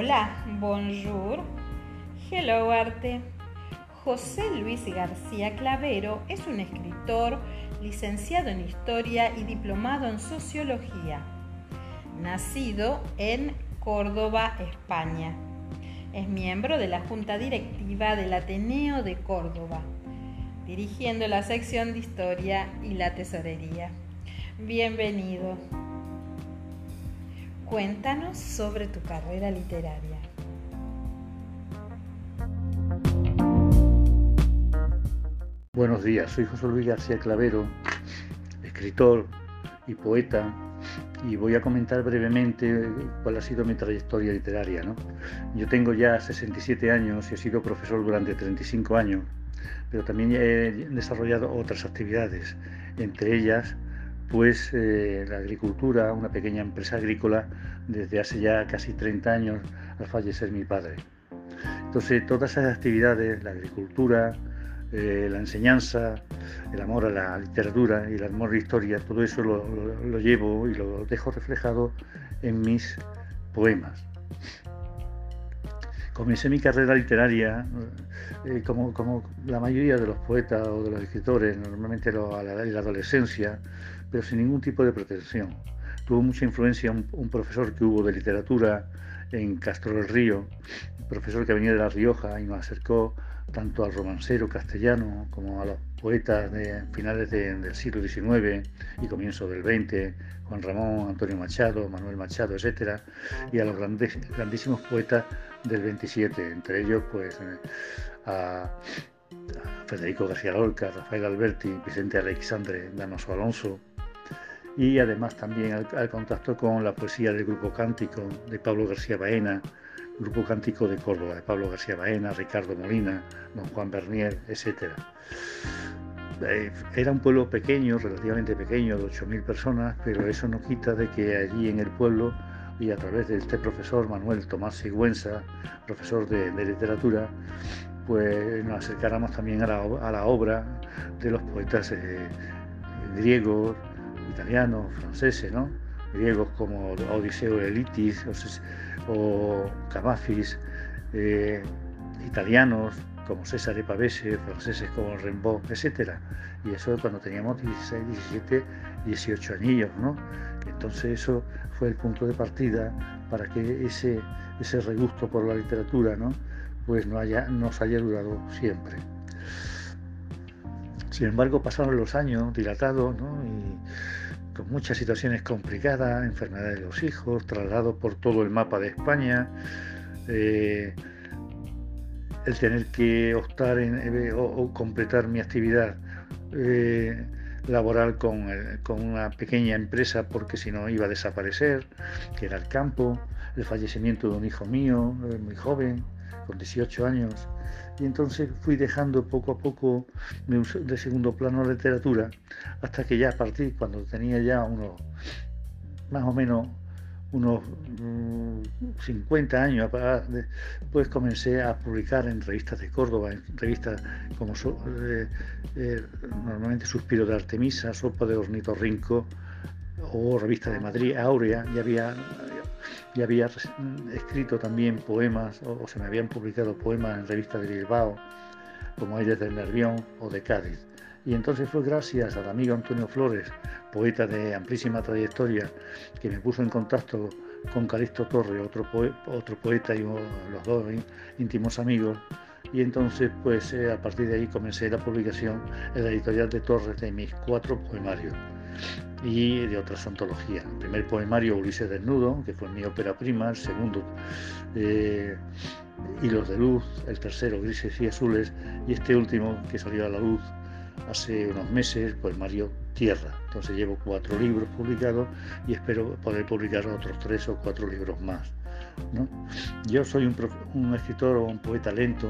Hola, bonjour, hello arte. José Luis García Clavero es un escritor licenciado en Historia y diplomado en Sociología, nacido en Córdoba, España. Es miembro de la Junta Directiva del Ateneo de Córdoba, dirigiendo la sección de Historia y la Tesorería. Bienvenido. Cuéntanos sobre tu carrera literaria. Buenos días, soy José Luis García Clavero, escritor y poeta, y voy a comentar brevemente cuál ha sido mi trayectoria literaria. Yo tengo ya 67 años y he sido profesor durante 35 años, pero también he desarrollado otras actividades, entre ellas pues eh, la agricultura, una pequeña empresa agrícola desde hace ya casi 30 años al fallecer mi padre. Entonces todas esas actividades, la agricultura, eh, la enseñanza, el amor a la literatura y el amor a la historia, todo eso lo, llevo y lo dejo reflejado en mis poemas. Comencé mi carrera literaria eh, como, como, la mayoría de los poetas o de los escritores, normalmente a la, la adolescencia, pero sin ningún tipo de pretensión. Tuvo mucha influencia un, profesor que hubo de literatura en Castro del Río, profesor que venía de La Rioja y nos acercó tanto al romancero castellano como a los poetas de finales del siglo XIX y comienzo del XX, Juan Ramón, Antonio Machado, Manuel Machado, etc., y a los grandes, grandísimos poetas del XXVII, entre ellos pues eh, a Federico García Lorca, Rafael Alberti, Vicente Alexandre Danoso Alonso, y además también al, contacto con la poesía del grupo cántico de Pablo García Baena, grupo cántico de Córdoba, de Pablo García Baena, Ricardo Molina, don Juan Bernier, etc. Eh, era un pueblo pequeño, relativamente pequeño, de 8.000 personas, pero eso no quita de que allí en el pueblo y a través de este profesor Manuel Tomás Sigüenza, profesor de, literatura, pues nos acercáramos también a la, obra de los poetas eh, griegos, italianos, franceses, ¿no? griegos como Odiseo Elitis o, Camafis, eh, italianos como César Pavese, franceses como Rimbaud, etc. Y eso cuando teníamos 16, 17, 18 anillos, ¿no? Entonces eso fue el punto de partida para que ese, ese regusto por la literatura, ¿no? Pues no haya, nos haya durado siempre. Sin embargo, pasaron los años dilatados, ¿no? Y, con muchas situaciones complicadas, enfermedad de los hijos, traslado por todo el mapa de España, eh, el tener que optar en, eh, o, completar mi actividad eh, laboral con, una pequeña empresa porque si no iba a desaparecer, que era el campo, el fallecimiento de un hijo mío, muy joven, con 18 años, y entonces fui dejando poco a poco de segundo plano la literatura hasta que ya a partir cuando tenía ya unos más o menos unos 50 mm, años pues comencé a publicar en revistas de Córdoba, en revistas como normalmente Suspiro de Artemisa, Sopa de Ornitorrinco o revista de Madrid, Aurea, y había y había escrito también poemas, o, se me habían publicado poemas en revistas de Bilbao, como Aires del Nervión o de Cádiz. Y entonces fue gracias al amigo Antonio Flores, poeta de amplísima trayectoria, que me puso en contacto con Calixto Torre, otro, otro poeta y los dos íntimos amigos. Y entonces, pues eh, a partir de ahí comencé la publicación en la editorial de Torres de mis cuatro poemarios y de otras antologías. El primer poemario Ulises Desnudo, que fue mi ópera prima, el segundo eh, Hilos de Luz, el tercero Grises y Azules y este último que salió a la luz hace unos meses, poemario Tierra. Entonces llevo cuatro libros publicados y espero poder publicar otros tres o cuatro libros más. Yo soy un, escritor o un poeta lento,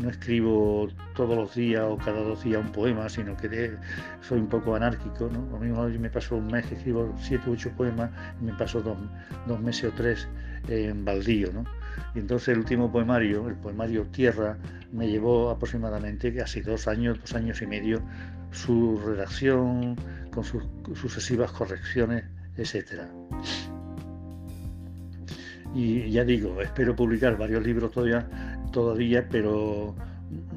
no, escribo todos los días o cada dos días un poema, sino que soy un poco anárquico. ¿no? Lo mismo me paso un mes que escribo siete o ocho poemas y me paso dos, meses o tres en baldío. Y entonces el último poemario, el poemario Tierra, me llevó aproximadamente casi dos años, dos años y medio, su redacción con sus sucesivas correcciones, etcétera. y ya digo, espero publicar varios libros todavía, todavía pero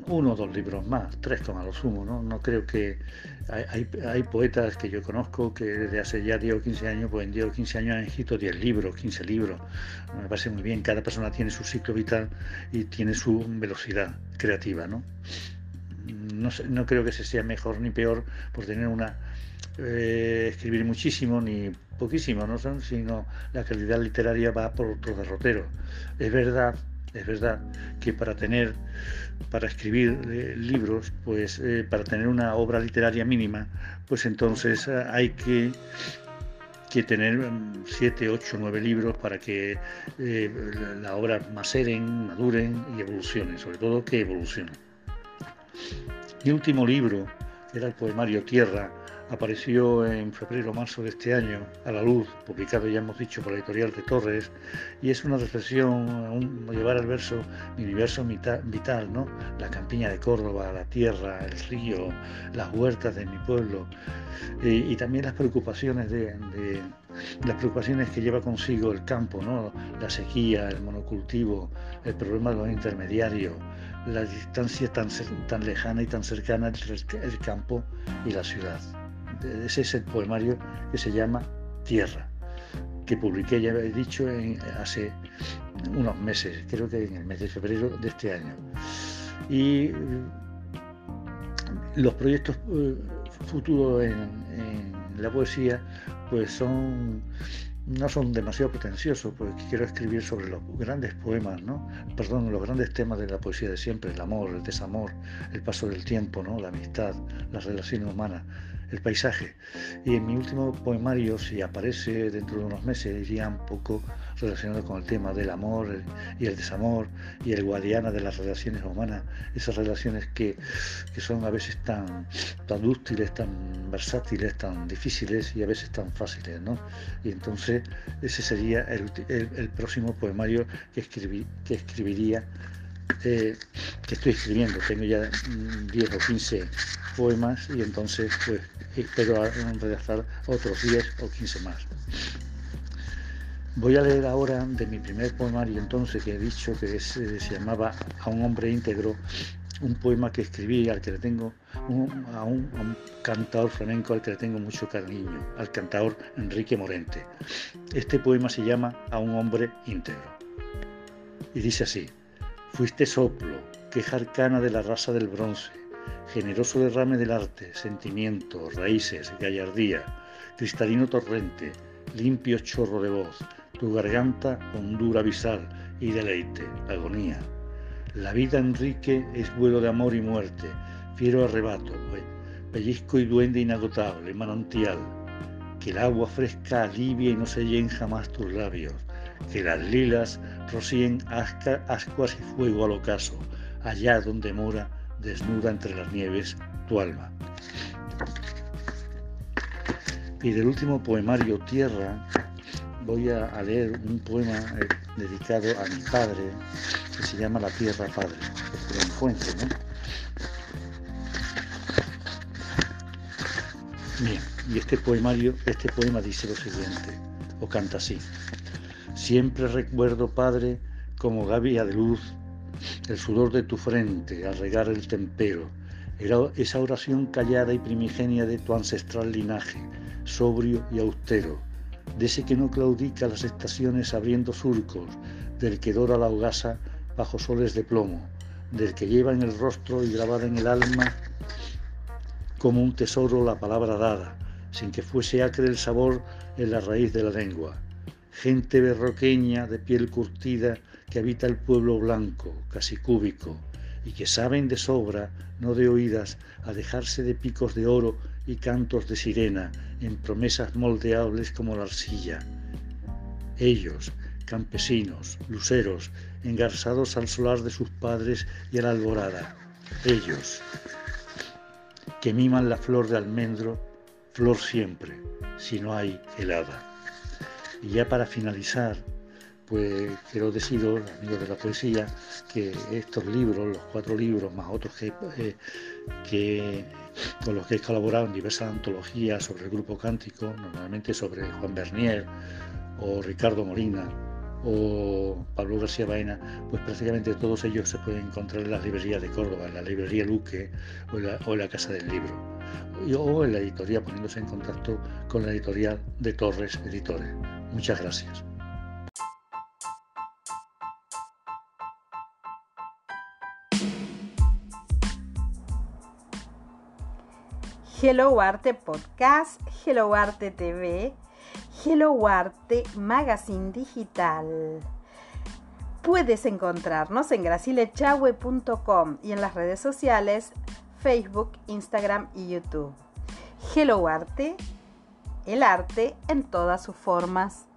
uno o dos libros más, tres como a lo sumo, ¿no? No creo que... Hay, hay, poetas que yo conozco que desde hace ya 10 o 15 años, pues en 10 o 15 años han escrito 10 libros, 15 libros. Me parece muy bien, cada persona tiene su ciclo vital y tiene su velocidad creativa, ¿no? No, no creo que se sea mejor ni peor por tener una... Eh, escribir muchísimo ni poquísimo, ¿no? sino la calidad literaria va por otro derrotero. Es verdad, es verdad que para tener para escribir eh, libros, pues eh, para tener una obra literaria mínima, pues entonces eh, hay que, que tener mm, siete, ocho, nueve libros para que la obra maceren, maduren y evolucionen, sobre todo que evolucionen. Mi último libro, era el poemario Tierra, apareció en febrero o marzo de este año a la luz, publicado ya hemos dicho por la editorial de Torres, y es una reflexión, un, llevar al verso mi universo vital, ¿no? la campiña de Córdoba, la tierra, el río, las huertas de mi pueblo, y, también las preocupaciones de, las preocupaciones que lleva consigo el campo, ¿no? la sequía, el monocultivo, el problema de los intermediarios, la distancia tan, tan lejana y tan cercana entre el campo y la ciudad es el poemario que se llama Tierra, que publiqué, ya he dicho, hace unos meses, creo que en el mes de febrero de este año. Y mm, los proyectos eh, futuros en, la poesía pues son no son demasiado pretenciosos, porque quiero escribir sobre los grandes poemas, ¿no? Perdón, los grandes temas de la poesía de siempre, el amor, el desamor, el paso del tiempo, ¿no? La amistad, las relaciones humanas el paisaje. Y en mi último poemario, si aparece dentro de unos meses, iría un poco relacionado con el tema del amor y el desamor y el guadiana de las relaciones humanas, esas relaciones que, son a veces tan, tan dúctiles, tan versátiles, tan difíciles y a veces tan fáciles. ¿no? Y entonces ese sería el, próximo poemario que, escribí, que escribiría. Eh, que estoy escribiendo, tengo ya 10 o 15 poemas y entonces pues espero redactar otros 10 o 15 más. Voy a leer ahora de mi primer poemario entonces que he dicho que eh, se llamaba A un hombre íntegro, un poema que escribí al que le tengo a, un, a, un, cantador flamenco al que le tengo mucho cariño, al cantador Enrique Morente. Este poema se llama A un hombre íntegro. Y dice así, fuiste soplo, queja arcana de la raza del bronce, generoso derrame del arte, sentimiento, raíces, gallardía, cristalino torrente, limpio chorro de voz, tu garganta hondura abisal y deleite, agonía. La vida, Enrique, es vuelo de amor y muerte, fiero arrebato, pellizco y duende inagotable, manantial. Que el agua fresca alivie y no se llenen jamás tus labios, que las lilas rocíen ascuas y fuego al ocaso, allá donde mora desnuda entre las nieves tu alma. Y del último poemario Tierra voy a, leer un poema eh, dedicado a mi padre que se llama La Tierra Padre, de Fuente, ¿no? Bien, y este poemario, este poema dice lo siguiente, o canta así. Siempre recuerdo, Padre, como gavia de luz el sudor de tu frente al regar el tempero, era esa oración callada y primigenia de tu ancestral linaje, sobrio y austero, de ese que no claudica las estaciones abriendo surcos, del que dora la hogaza bajo soles de plomo, del que lleva en el rostro y grabada en el alma como un tesoro la palabra dada, sin que fuese acre el sabor en la raíz de la lengua. Gente berroqueña de piel curtida que habita el pueblo blanco, casi cúbico, y que saben de sobra, no de oídas, a dejarse de picos de oro y cantos de sirena en promesas moldeables como la arcilla. Ellos, campesinos, luceros, engarzados al solar de sus padres y a la alborada. Ellos, que miman la flor de almendro, flor siempre, si no hay helada. Y ya para finalizar, pues quiero deciros, amigos de la poesía, que estos libros, los cuatro libros, más otros que, eh, con los que he colaborado en diversas antologías sobre el grupo cántico, normalmente sobre Juan Bernier o Ricardo Molina o Pablo García Baena, pues prácticamente todos ellos se pueden encontrar en las librerías de Córdoba, en la librería Luque o en la, Casa del Libro, o en la editorial poniéndose en contacto con la editorial de Torres Editores. Muchas gracias. Hello Arte Podcast, Hello Arte TV, Hello Arte Magazine Digital. Puedes encontrarnos en gracilechahue.com y en las redes sociales Facebook, Instagram y YouTube. Hello Arte, el arte en todas sus formas.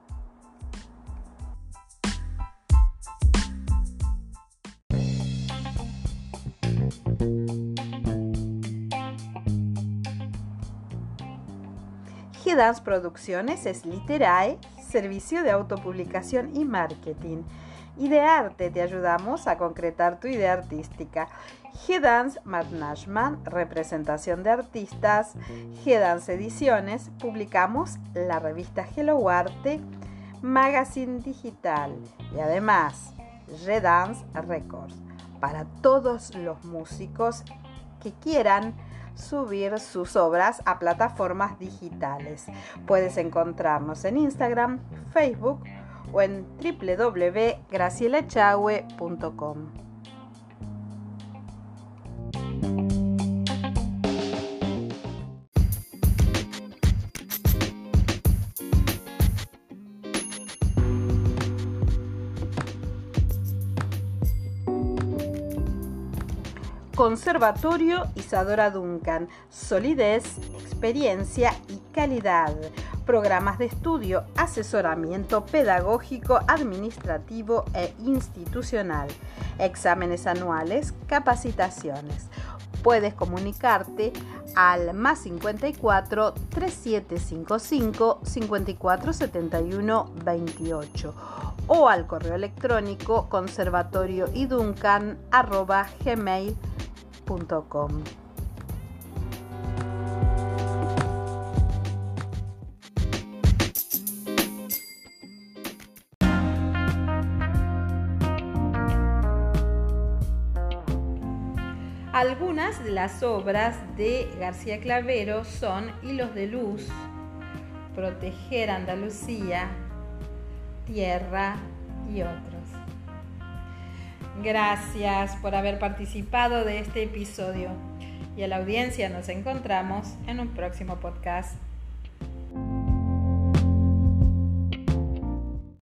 Dance Producciones es Literae, servicio de autopublicación y marketing. Y de arte te ayudamos a concretar tu idea artística. G-Dance Management, representación de artistas. G-Dance Ediciones, publicamos la revista Hello Arte, magazine digital y además G-Dance Records para todos los músicos que quieran subir sus obras a plataformas digitales. Puedes encontrarnos en Instagram, Facebook o en www.gracielechahue.com. Conservatorio Isadora Duncan. Solidez, experiencia y calidad. Programas de estudio, asesoramiento pedagógico, administrativo e institucional. Exámenes anuales, capacitaciones. Puedes comunicarte al más 54 3755 5471 28 o al correo electrónico conservatorioiduncan.gmail.com algunas de las obras de García Clavero son Hilos de Luz, Proteger Andalucía, Tierra y otros. Gracias por haber participado de este episodio y a la audiencia nos encontramos en un próximo podcast.